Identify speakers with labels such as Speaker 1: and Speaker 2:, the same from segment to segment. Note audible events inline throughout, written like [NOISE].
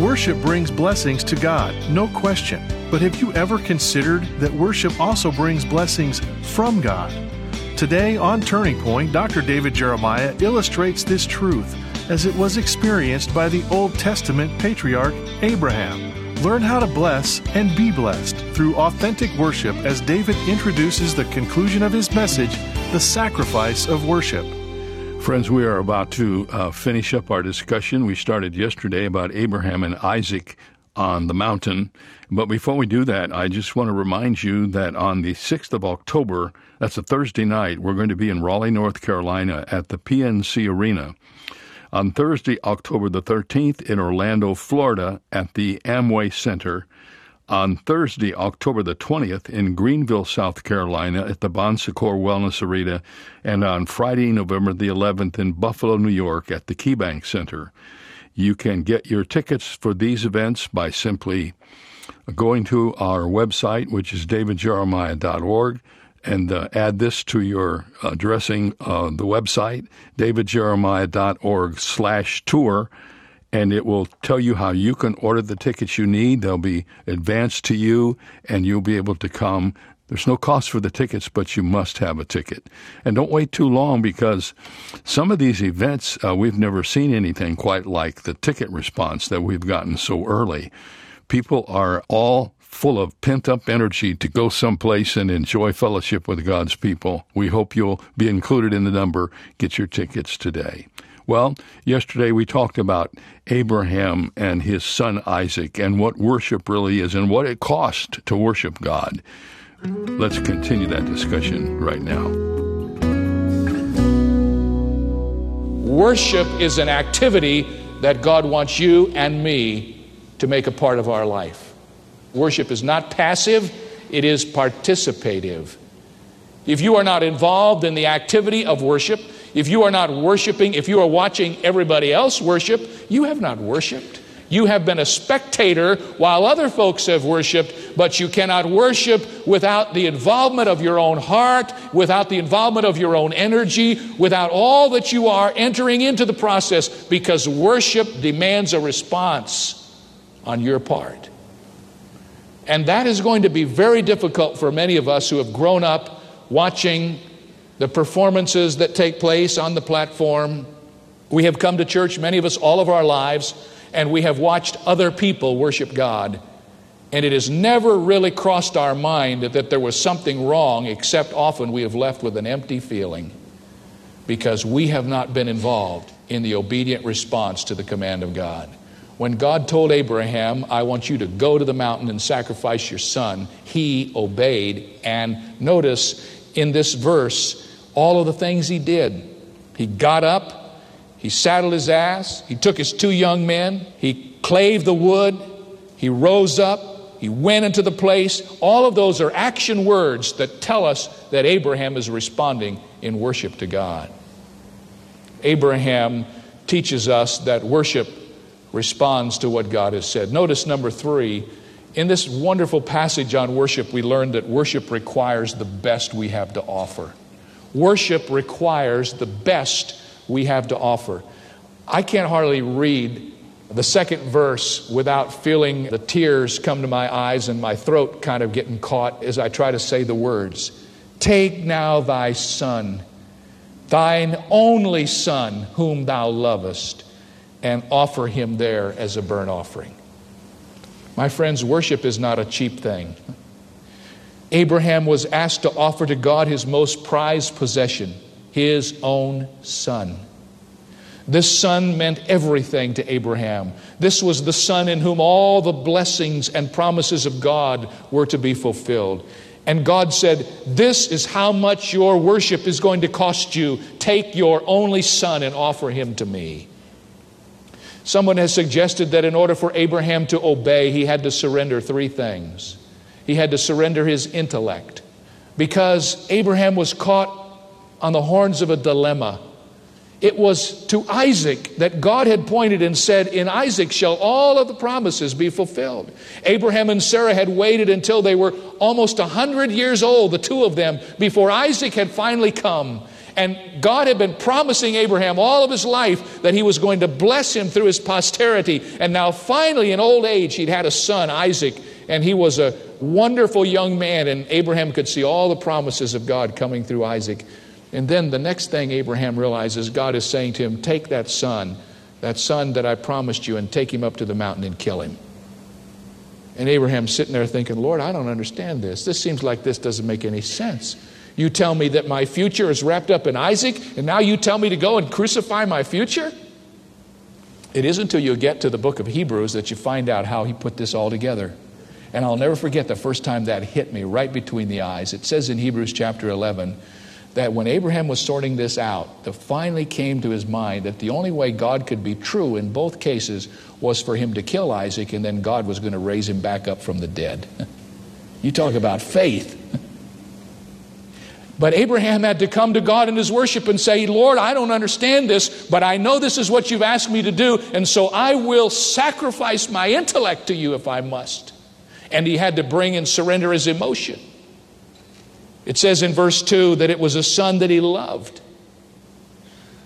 Speaker 1: Worship brings blessings to God, no question. But have you ever considered that worship also brings blessings from God? Today on Turning Point, Dr. David Jeremiah illustrates this truth as it was experienced by the Old Testament patriarch Abraham. Learn how to bless and be blessed through authentic worship as David introduces the conclusion of his message, The Sacrifice of Worship.
Speaker 2: Friends, we are about to uh, finish up our discussion. We started yesterday about Abraham and Isaac on the mountain. But before we do that, I just want to remind you that on the 6th of October, that's a Thursday night, we're going to be in Raleigh, North Carolina at the PNC Arena. On Thursday, October the 13th, in Orlando, Florida, at the Amway Center on Thursday, October the 20th, in Greenville, South Carolina, at the Bon Secours Wellness Arena, and on Friday, November the 11th, in Buffalo, New York, at the KeyBank Center. You can get your tickets for these events by simply going to our website, which is davidjeremiah.org, and uh, add this to your addressing uh, the website, davidjeremiah.org slash tour and it will tell you how you can order the tickets you need. They'll be advanced to you, and you'll be able to come. There's no cost for the tickets, but you must have a ticket. And don't wait too long because some of these events, uh, we've never seen anything quite like the ticket response that we've gotten so early. People are all full of pent up energy to go someplace and enjoy fellowship with God's people. We hope you'll be included in the number. Get your tickets today. Well, yesterday we talked about Abraham and his son Isaac and what worship really is and what it cost to worship God. Let's continue that discussion right now.
Speaker 3: Worship is an activity that God wants you and me to make a part of our life. Worship is not passive, it is participative. If you are not involved in the activity of worship, if you are not worshiping, if you are watching everybody else worship, you have not worshiped. You have been a spectator while other folks have worshiped, but you cannot worship without the involvement of your own heart, without the involvement of your own energy, without all that you are entering into the process, because worship demands a response on your part. And that is going to be very difficult for many of us who have grown up watching the performances that take place on the platform. We have come to church, many of us, all of our lives, and we have watched other people worship God. And it has never really crossed our mind that there was something wrong, except often we have left with an empty feeling because we have not been involved in the obedient response to the command of God. When God told Abraham, I want you to go to the mountain and sacrifice your son, he obeyed. And notice in this verse, all of the things he did. He got up, he saddled his ass, he took his two young men, he clave the wood, he rose up, he went into the place. All of those are action words that tell us that Abraham is responding in worship to God. Abraham teaches us that worship responds to what God has said. Notice number three. In this wonderful passage on worship, we learn that worship requires the best we have to offer. Worship requires the best we have to offer. I can't hardly read the second verse without feeling the tears come to my eyes and my throat kind of getting caught as I try to say the words. Take now thy son, thine only son, whom thou lovest, and offer him there as a burnt offering. My friends, worship is not a cheap thing. Abraham was asked to offer to God his most prized possession, his own son. This son meant everything to Abraham. This was the son in whom all the blessings and promises of God were to be fulfilled. And God said, This is how much your worship is going to cost you. Take your only son and offer him to me. Someone has suggested that in order for Abraham to obey, he had to surrender three things he had to surrender his intellect because Abraham was caught on the horns of a dilemma. It was to Isaac that God had pointed and said, In Isaac shall all of the promises be fulfilled. Abraham and Sarah had waited until they were almost a hundred years old, the two of them, before Isaac had finally come. And God had been promising Abraham all of his life that he was going to bless him through his posterity. And now, finally, in old age, he'd had a son, Isaac, and he was a wonderful young man. And Abraham could see all the promises of God coming through Isaac. And then the next thing Abraham realizes, God is saying to him, Take that son, that son that I promised you, and take him up to the mountain and kill him. And Abraham's sitting there thinking, Lord, I don't understand this. This seems like this doesn't make any sense. You tell me that my future is wrapped up in Isaac, and now you tell me to go and crucify my future? It isn't until you get to the book of Hebrews that you find out how he put this all together. And I'll never forget the first time that hit me right between the eyes. It says in Hebrews chapter 11 that when Abraham was sorting this out, it finally came to his mind that the only way God could be true in both cases was for him to kill Isaac, and then God was going to raise him back up from the dead. [LAUGHS] you talk about faith. [LAUGHS] But Abraham had to come to God in his worship and say, Lord, I don't understand this, but I know this is what you've asked me to do, and so I will sacrifice my intellect to you if I must. And he had to bring and surrender his emotion. It says in verse 2 that it was a son that he loved.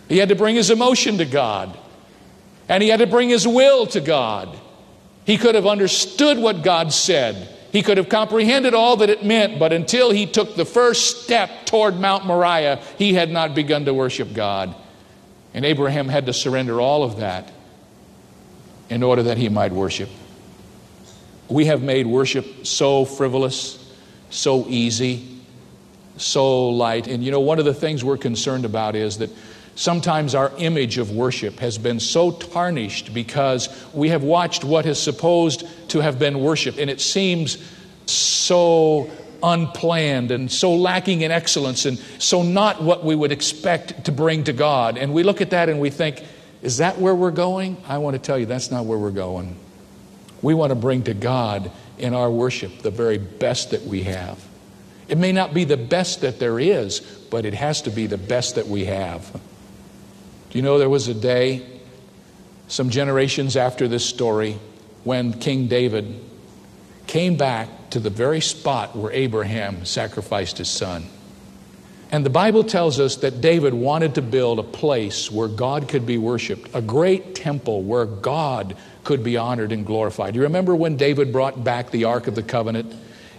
Speaker 3: He had to bring his emotion to God, and he had to bring his will to God. He could have understood what God said. He could have comprehended all that it meant, but until he took the first step toward Mount Moriah, he had not begun to worship God. And Abraham had to surrender all of that in order that he might worship. We have made worship so frivolous, so easy so light. And you know, one of the things we're concerned about is that sometimes our image of worship has been so tarnished because we have watched what is supposed to have been worship, and it seems so unplanned and so lacking in excellence and so not what we would expect to bring to God. And we look at that and we think, is that where we're going? I want to tell you, that's not where we're going. We want to bring to God in our worship the very best that we have. It may not be the best that there is, but it has to be the best that we have. Do you know there was a day, some generations after this story, when King David came back to the very spot where Abraham sacrificed his son? And the Bible tells us that David wanted to build a place where God could be worshiped, a great temple where God could be honored and glorified. You remember when David brought back the Ark of the Covenant?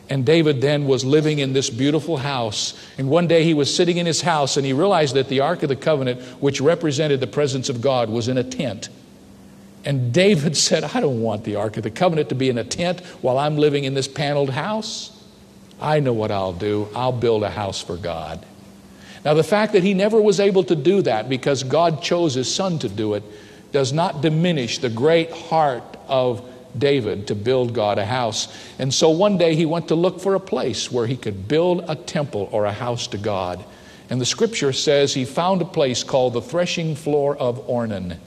Speaker 3: And David then was living in this beautiful house. And one day he was sitting in his house and he realized that the Ark of the Covenant, which represented the presence of God, was in a tent. And David [LAUGHS] said, I don't want the Ark of the Covenant to be in a tent while I'm living in this paneled house. I know what I'll do. I'll build a house for God. Now, the fact that he never was able to do that because God chose his son to do it does not diminish the great heart of David to build God a house. And so one day he went to look for a place where he could build a temple or a house to God. And the scripture says he found a place called the threshing floor of Ornan.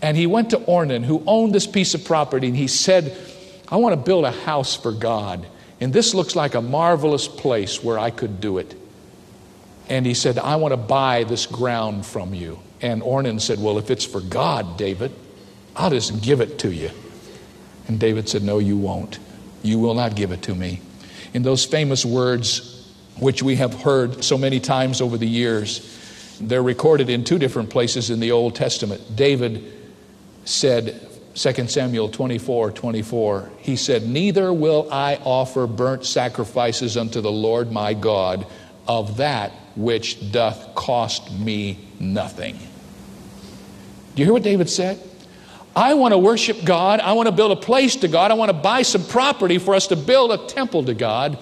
Speaker 3: And he went to Ornan, who owned this piece of property, and he said, I want to build a house for God. And this looks like a marvelous place where I could do it. And he said, I want to buy this ground from you. And Ornan said, Well, if it's for God, David, I'll just give it to you. And David said, No, you won't. You will not give it to me. In those famous words, which we have heard so many times over the years, they're recorded in two different places in the Old Testament. David said, 2 Samuel 24 24, he said, Neither will I offer burnt sacrifices unto the Lord my God of that which doth cost me nothing. Do you hear what David said? I want to worship God. I want to build a place to God. I want to buy some property for us to build a temple to God.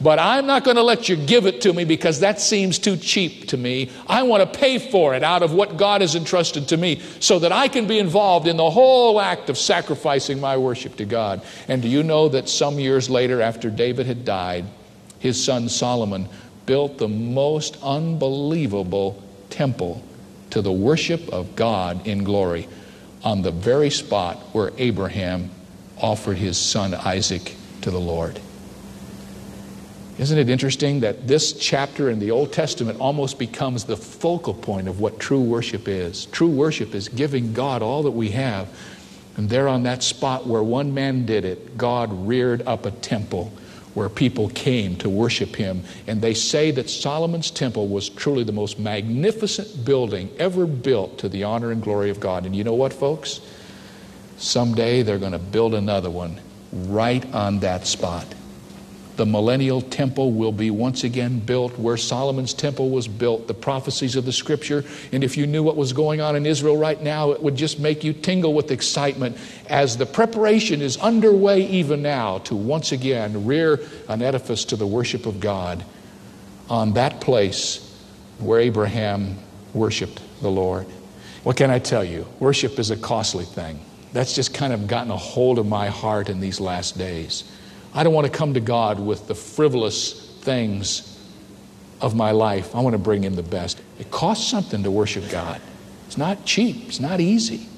Speaker 3: But I'm not going to let you give it to me because that seems too cheap to me. I want to pay for it out of what God has entrusted to me so that I can be involved in the whole act of sacrificing my worship to God. And do you know that some years later, after David had died, his son Solomon built the most unbelievable temple to the worship of God in glory on the very spot where Abraham offered his son Isaac to the Lord. Isn't it interesting that this chapter in the Old Testament almost becomes the focal point of what true worship is? True worship is giving God all that we have. And there on that spot where one man did it, God reared up a temple where people came to worship him. And they say that Solomon's temple was truly the most magnificent building ever built to the honor and glory of God. And you know what, folks? Someday they're going to build another one right on that spot the millennial temple will be once again built where Solomon's temple was built, the prophecies of the scripture. And if you knew what was going on in Israel right now, it would just make you tingle with excitement as the preparation is underway even now to once again rear an edifice to the worship of God on that place where Abraham worshiped the Lord. What can I tell you? Worship is a costly thing. That's just kind of gotten a hold of my heart in these last days. I don't want to come to God with the frivolous things of my life. I want to bring Him the best. It costs something to worship God, it's not cheap, it's not easy.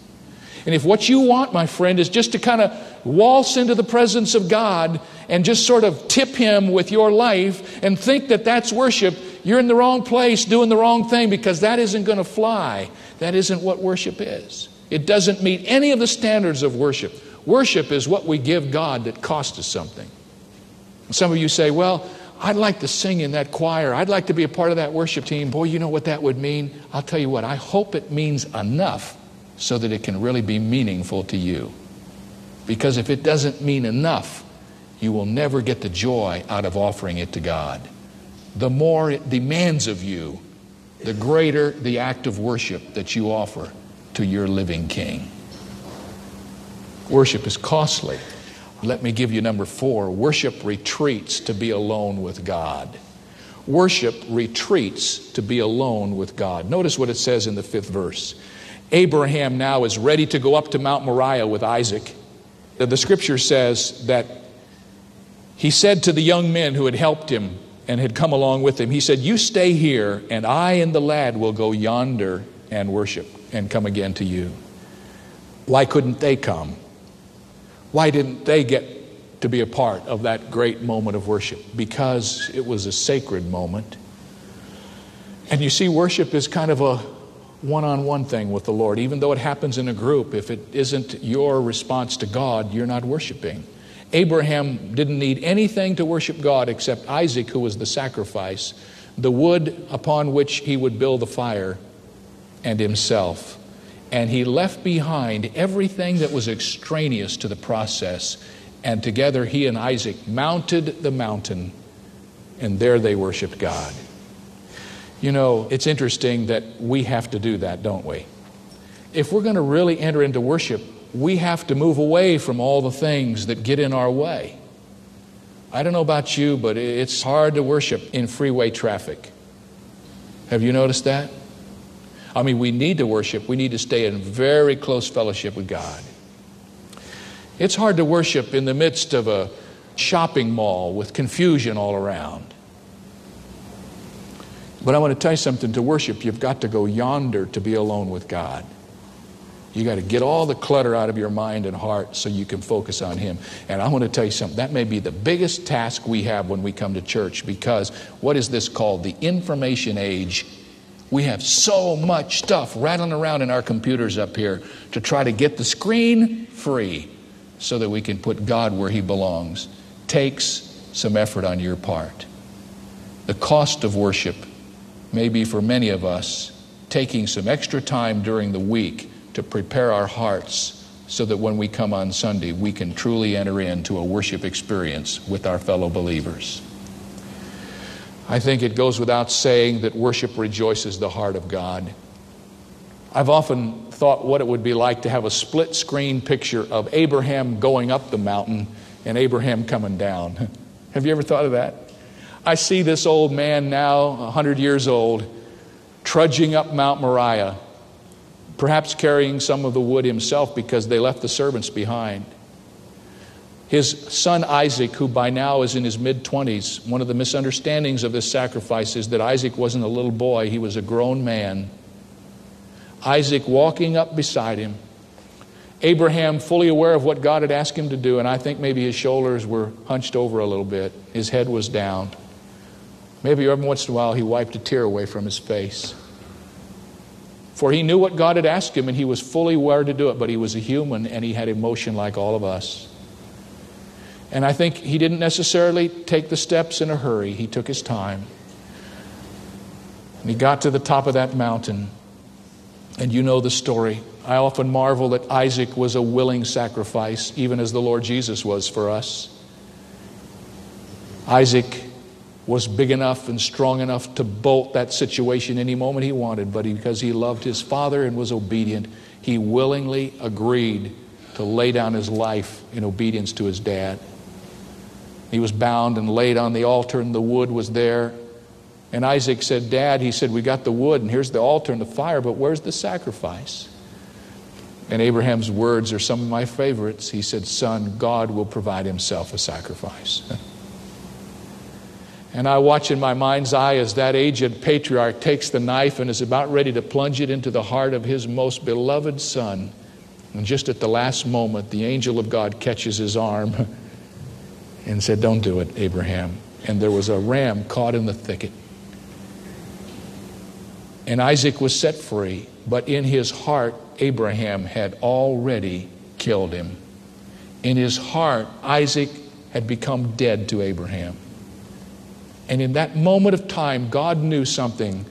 Speaker 3: And if what you want, my friend, is just to kind of waltz into the presence of God and just sort of tip Him with your life and think that that's worship, you're in the wrong place doing the wrong thing because that isn't going to fly. That isn't what worship is. It doesn't meet any of the standards of worship. Worship is what we give God that costs us something. Some of you say, Well, I'd like to sing in that choir. I'd like to be a part of that worship team. Boy, you know what that would mean? I'll tell you what, I hope it means enough so that it can really be meaningful to you. Because if it doesn't mean enough, you will never get the joy out of offering it to God. The more it demands of you, the greater the act of worship that you offer to your living King. Worship is costly. Let me give you number four worship retreats to be alone with God. Worship retreats to be alone with God. Notice what it says in the fifth verse. Abraham now is ready to go up to Mount Moriah with Isaac. The scripture says that he said to the young men who had helped him and had come along with him, He said, You stay here, and I and the lad will go yonder and worship and come again to you. Why couldn't they come? Why didn't they get to be a part of that great moment of worship? Because it was a sacred moment. And you see, worship is kind of a one on one thing with the Lord. Even though it happens in a group, if it isn't your response to God, you're not worshiping. Abraham didn't need anything to worship God except Isaac, who was the sacrifice, the wood upon which he would build the fire, and himself and he left behind everything that was extraneous to the process. And together he and Isaac mounted the mountain, and there they worshiped God. You know, it's interesting that we have to do that, don't we? If we're going to really enter into worship, we have to move away from all the things that get in our way. I don't know about you, but it's hard to worship in freeway traffic. Have you noticed that? I mean, we need to worship. We need to stay in very close fellowship with God. It's hard to worship in the midst of a shopping mall with confusion all around. But I want to tell you something to worship, you've got to go yonder to be alone with God. You got to get all the clutter out of your mind and heart so you can focus on Him. And I want to tell you something. That may be the biggest task we have when we come to church because what is this called? The information age we have so much stuff rattling around in our computers up here to try to get the screen free so that we can put God where He belongs. Takes some effort on your part. The cost of worship may be for many of us taking some extra time during the week to prepare our hearts so that when we come on Sunday, we can truly enter into a worship experience with our fellow believers. I think it goes without saying that worship rejoices the heart of God. I've often thought what it would be like to have a split screen picture of Abraham going up the mountain and Abraham coming down. [LAUGHS] Have you ever thought of that? I see this old man now, 100 years old, trudging up Mount Moriah, perhaps carrying some of the wood himself because they left the servants behind. His son Isaac, who by now is in his mid 20s, one of the misunderstandings of this sacrifice is that Isaac wasn't a little boy, he was a grown man. Isaac walking up beside him. Abraham fully aware of what God had asked him to do, and I think maybe his shoulders were hunched over a little bit. His head was down. Maybe every once in a while he wiped a tear away from his face. For he knew what God had asked him, and he was fully aware to do it, but he was a human and he had emotion like all of us. And I think he didn't necessarily take the steps in a hurry, he took his time. And he got to the top of that mountain. And you know the story. I often marvel that Isaac was a willing sacrifice, even as the Lord Jesus was for us. Isaac was big enough and strong enough to bolt that situation any moment he wanted, but because he loved his father and was obedient, he willingly agreed to lay down his life in obedience to his dad. He was bound and laid on the altar, and the wood was there. And Isaac said, Dad, he said, We got the wood, and here's the altar and the fire, but where's the sacrifice? And Abraham's words are some of my favorites. He said, Son, God will provide himself a sacrifice. [LAUGHS] and I watch in my mind's eye as that aged patriarch takes the knife and is about ready to plunge it into the heart of his most beloved son. And just at the last moment, the angel of God catches his arm [LAUGHS] and said, Don't do it, Abraham. And there was a ram caught in the thicket. And Isaac was set free, but in his heart, Abraham had already killed him. In his heart, Isaac had become dead to Abraham. And in that moment of time, God knew something,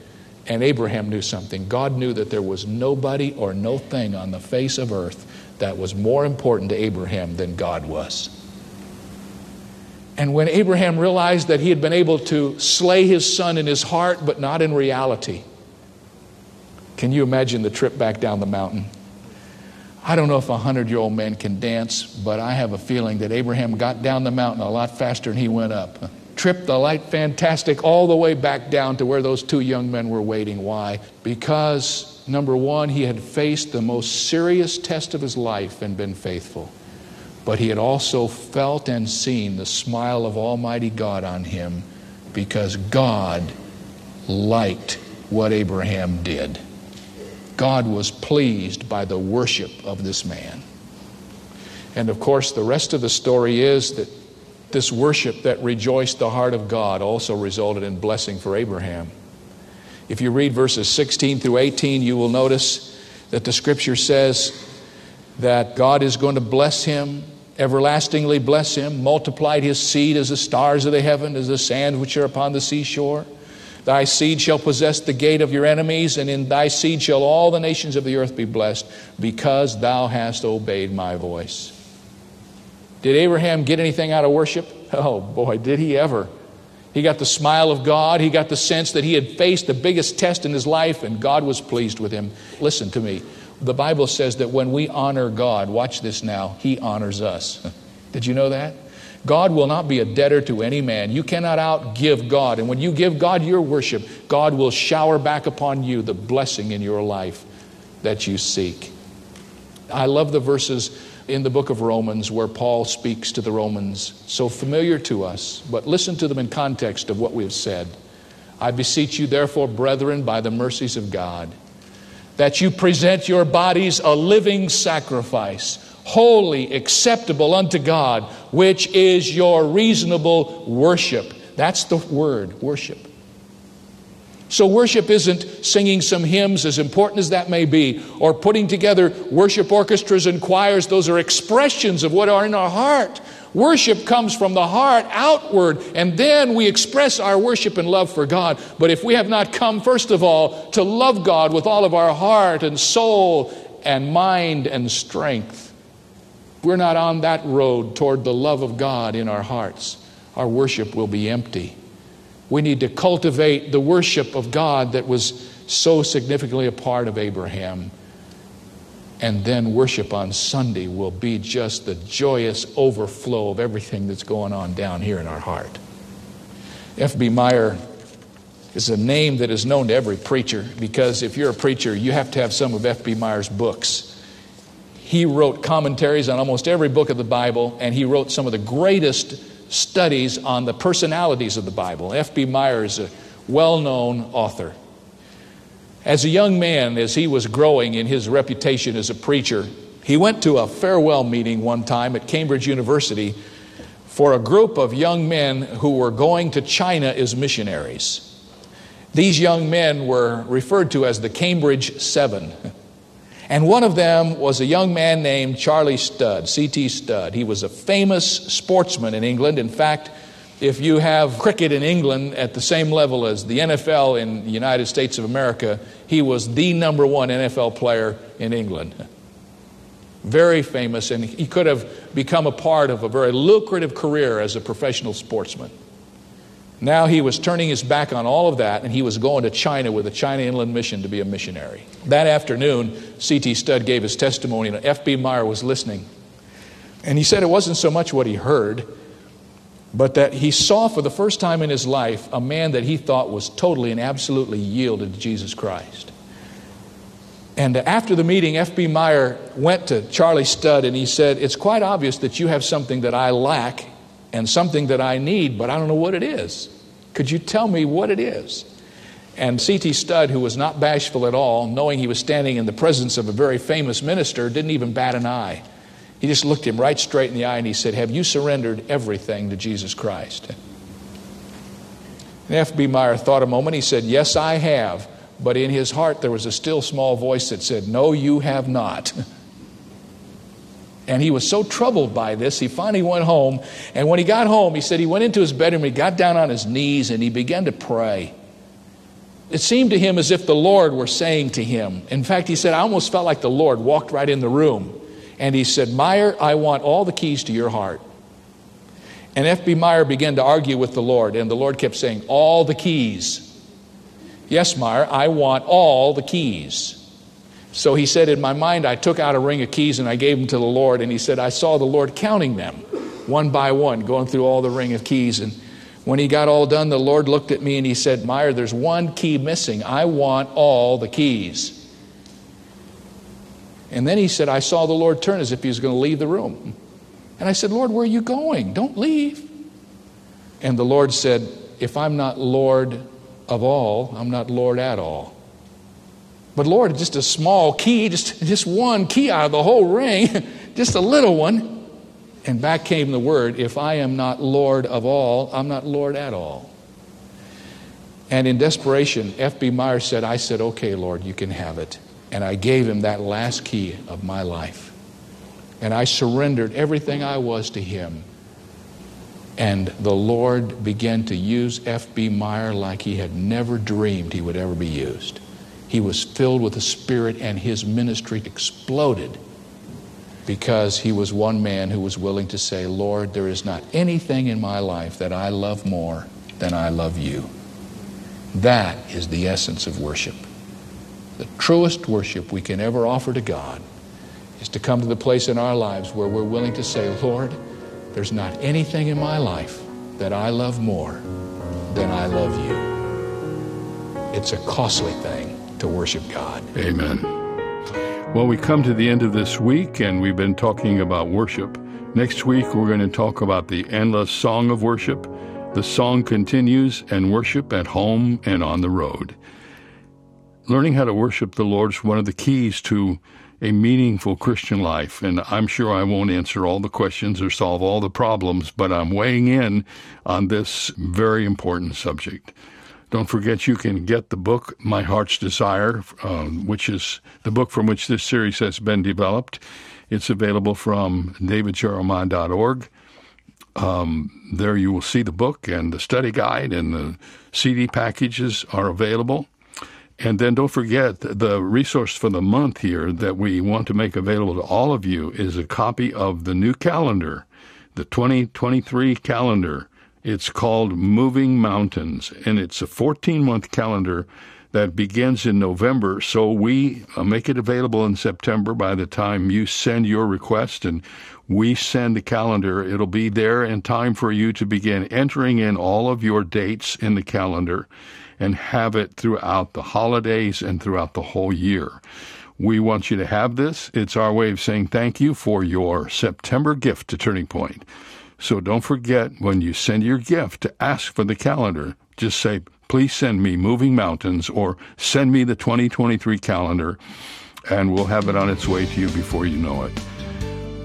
Speaker 3: and Abraham knew something. God knew that there was nobody or no thing on the face of earth that was more important to Abraham than God was. And when Abraham realized that he had been able to slay his son in his heart, but not in reality, can you imagine the trip back down the mountain? I don't know if a hundred year old man can dance, but I have a feeling that Abraham got down the mountain a lot faster than he went up. Tripped the light fantastic all the way back down to where those two young men were waiting. Why? Because, number one, he had faced the most serious test of his life and been faithful but he had also felt and seen the smile of Almighty God on him because God liked what Abraham did. God was pleased by the worship of this man. And of course, the rest of the story is that this worship that rejoiced the heart of God also resulted in blessing for Abraham. If you read verses 16 through 18, you will notice that the scripture says that God is going to bless him everlastingly bless him, multiplied his seed as the stars of the heaven, as the sand which are upon the seashore. Thy seed shall possess the gate of your enemies, and in thy seed shall all the nations of the earth be blessed, because thou hast obeyed my voice. Did Abraham get anything out of worship? [LAUGHS] Oh boy, did he ever. He got the smile of God. He got the sense that he had faced the biggest test in his life, and God was pleased with him. Listen to me. The Bible says that when we honor God, watch this now, He honors us. [LAUGHS] Did you know that? God will not be a debtor to any man. You cannot outgive God. And when you give God your worship, God will shower back upon you the blessing in your life that you seek. I love the verses in the book of Romans where Paul speaks to the Romans, so familiar to us, but listen to them in context of what we have said. I beseech you, therefore, brethren, by the mercies of God that you present your bodies a living sacrifice, holy, acceptable unto God, which is your reasonable worship. That's the word, worship. So, worship isn't singing some hymns, as important as that may be, or putting together worship orchestras and choirs. Those are expressions of what are in our heart. Worship comes from the heart outward, and then we express our worship and love for God. But if we have not come, first of all, to love God with all of our heart and soul and mind and strength, we're not on that road toward the love of God in our hearts. Our worship will be empty. We need to cultivate the worship of God that was so significantly a part of Abraham and then worship on Sunday will be just the joyous overflow of everything that's going on down here in our heart. F.B. Meyer is a name that is known to every preacher because if you're a preacher, you have to have some of F.B. Meyer's books. He wrote commentaries on almost every book of the Bible, and he wrote some of the greatest studies on the personalities of the Bible. F.B. Meyer is a well known author. As a young man, as he was growing in his reputation as a preacher, he went to a farewell meeting one time at Cambridge University for a group of young men who were going to China as missionaries. These young men were referred to as the Cambridge Seven. And one of them was a young man named Charlie Studd, C.T. Studd. He was a famous sportsman in England. In fact, if you have cricket in England at the same level as the NFL in the United States of America, he was the number one NFL player in England. Very famous, and he could have become a part of a very lucrative career as a professional sportsman. Now he was turning his back on all of that and he was going to China with a China Inland Mission to be a missionary. That afternoon, C.T. Studd gave his testimony and F.B. Meyer was listening. And he said it wasn't so much what he heard, but that he saw for the first time in his life a man that he thought was totally and absolutely yielded to Jesus Christ. And after the meeting, F.B. Meyer went to Charlie Studd and he said, It's quite obvious that you have something that I lack and something that I need, but I don't know what it is. Could you tell me what it is? And C.T. Studd, who was not bashful at all, knowing he was standing in the presence of a very famous minister, didn't even bat an eye. He just looked him right straight in the eye and he said, Have you surrendered everything to Jesus Christ? And F.B. Meyer thought a moment. He said, Yes, I have. But in his heart, there was a still small voice that said, No, you have not. And he was so troubled by this, he finally went home. And when he got home, he said he went into his bedroom, he got down on his knees, and he began to pray. It seemed to him as if the Lord were saying to him, in fact, he said, I almost felt like the Lord walked right in the room. And he said, Meyer, I want all the keys to your heart. And F.B. Meyer began to argue with the Lord, and the Lord kept saying, All the keys. Yes, Meyer, I want all the keys. So he said, In my mind, I took out a ring of keys and I gave them to the Lord. And he said, I saw the Lord counting them one by one, going through all the ring of keys. And when he got all done, the Lord looked at me and he said, Meyer, there's one key missing. I want all the keys. And then he said, I saw the Lord turn as if he was going to leave the room. And I said, Lord, where are you going? Don't leave. And the Lord said, If I'm not Lord of all, I'm not Lord at all. But Lord, just a small key, just, just one key out of the whole ring, [LAUGHS] just a little one. And back came the word if I am not Lord of all, I'm not Lord at all. And in desperation, F.B. Meyer said, I said, okay, Lord, you can have it. And I gave him that last key of my life. And I surrendered everything I was to him. And the Lord began to use F.B. Meyer like he had never dreamed he would ever be used. He was filled with the Spirit, and his ministry exploded because he was one man who was willing to say, Lord, there is not anything in my life that I love more than I love you. That is the essence of worship. The truest worship we can ever offer to God is to come to the place in our lives where we're willing to say, Lord, there's not anything in my life that I love more than I love you. It's a costly thing to worship God.
Speaker 2: Amen. Well, we come to the end of this week, and we've been talking about worship. Next week, we're going to talk about the endless song of worship. The song continues, and worship at home and on the road. Learning how to worship the Lord is one of the keys to a meaningful Christian life. And I'm sure I won't answer all the questions or solve all the problems, but I'm weighing in on this very important subject. Don't forget you can get the book, My Heart's Desire, um, which is the book from which this series has been developed. It's available from davidjeremiah.org. Um, there you will see the book and the study guide and the CD packages are available. And then don't forget the resource for the month here that we want to make available to all of you is a copy of the new calendar, the 2023 calendar. It's called Moving Mountains, and it's a 14 month calendar that begins in November. So we uh, make it available in September by the time you send your request and we send the calendar. It'll be there in time for you to begin entering in all of your dates in the calendar and have it throughout the holidays and throughout the whole year. We want you to have this. It's our way of saying thank you for your September gift to Turning Point. So don't forget when you send your gift to ask for the calendar, just say, please send me Moving Mountains or send me the 2023 calendar, and we'll have it on its way to you before you know it.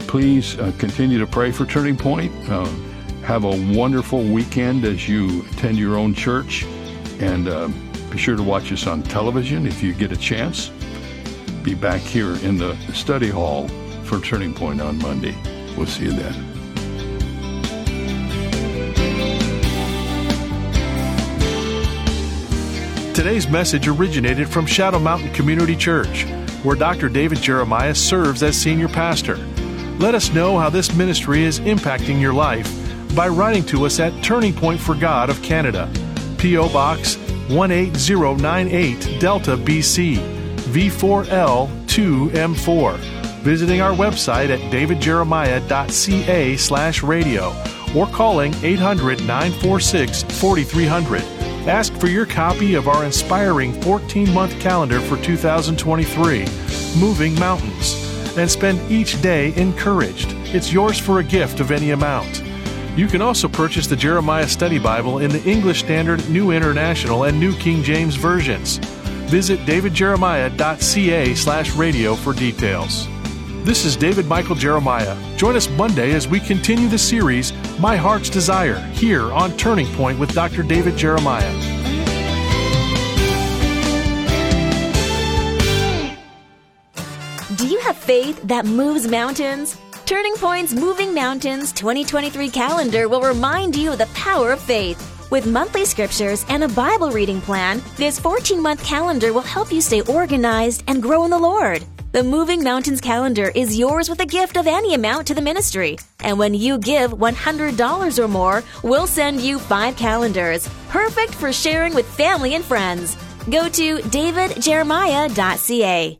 Speaker 2: Please uh, continue to pray for Turning Point. Uh, have a wonderful weekend as you attend your own church. And uh, be sure to watch us on television if you get a chance.
Speaker 3: be back here in the study hall for Turning Point on Monday. We'll see you then.
Speaker 1: Today's message originated from Shadow Mountain Community Church, where Dr. David Jeremiah serves as senior pastor. Let us know how this ministry is impacting your life by writing to us at Turning Point for God of Canada, P.O. Box 18098, Delta, BC, V4L 2M4. Visiting our website at davidjeremiah.ca slash radio or calling 800 946 4300. Ask for your copy of our inspiring 14 month calendar for 2023, Moving Mountains, and spend each day encouraged. It's yours for a gift of any amount. You can also purchase the Jeremiah Study Bible in the English Standard, New International, and New King James versions. Visit davidjeremiah.ca/radio for details. This is David Michael Jeremiah. Join us Monday as we continue the series, My Heart's Desire, here on Turning Point with Dr. David Jeremiah.
Speaker 4: Do you have faith that moves mountains? Turning Point's Moving Mountains 2023 calendar will remind you of the power of faith. With monthly scriptures and a Bible reading plan, this 14 month calendar will help you stay organized and grow in the Lord. The Moving Mountains calendar is yours with a gift of any amount to the ministry. And when you give $100 or more, we'll send you five calendars, perfect for sharing with family and friends. Go to davidjeremiah.ca.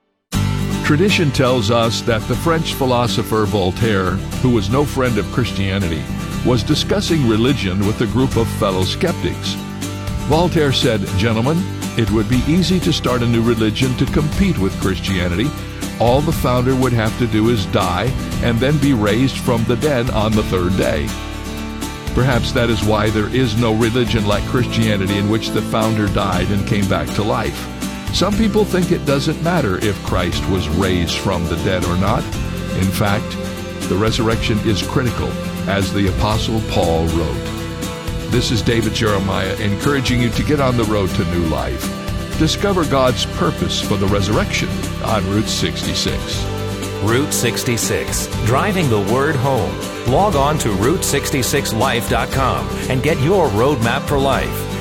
Speaker 3: Tradition tells us that the French philosopher Voltaire, who was no friend of Christianity, was discussing religion with a group of fellow skeptics. Voltaire said, Gentlemen, it would be easy to start a new religion to compete with Christianity. All the founder would have to do is die and then be raised from the dead on the third day. Perhaps that is why there is no religion like Christianity in which the founder died and came back to life. Some people think it doesn't matter if Christ was raised from the dead or not. In fact, the resurrection is critical, as the Apostle Paul wrote. This is David Jeremiah encouraging you to get on the road to new life. Discover God's purpose for the resurrection on Route 66.
Speaker 5: Route 66, driving the word home. Log on to Route66Life.com and get your roadmap for life.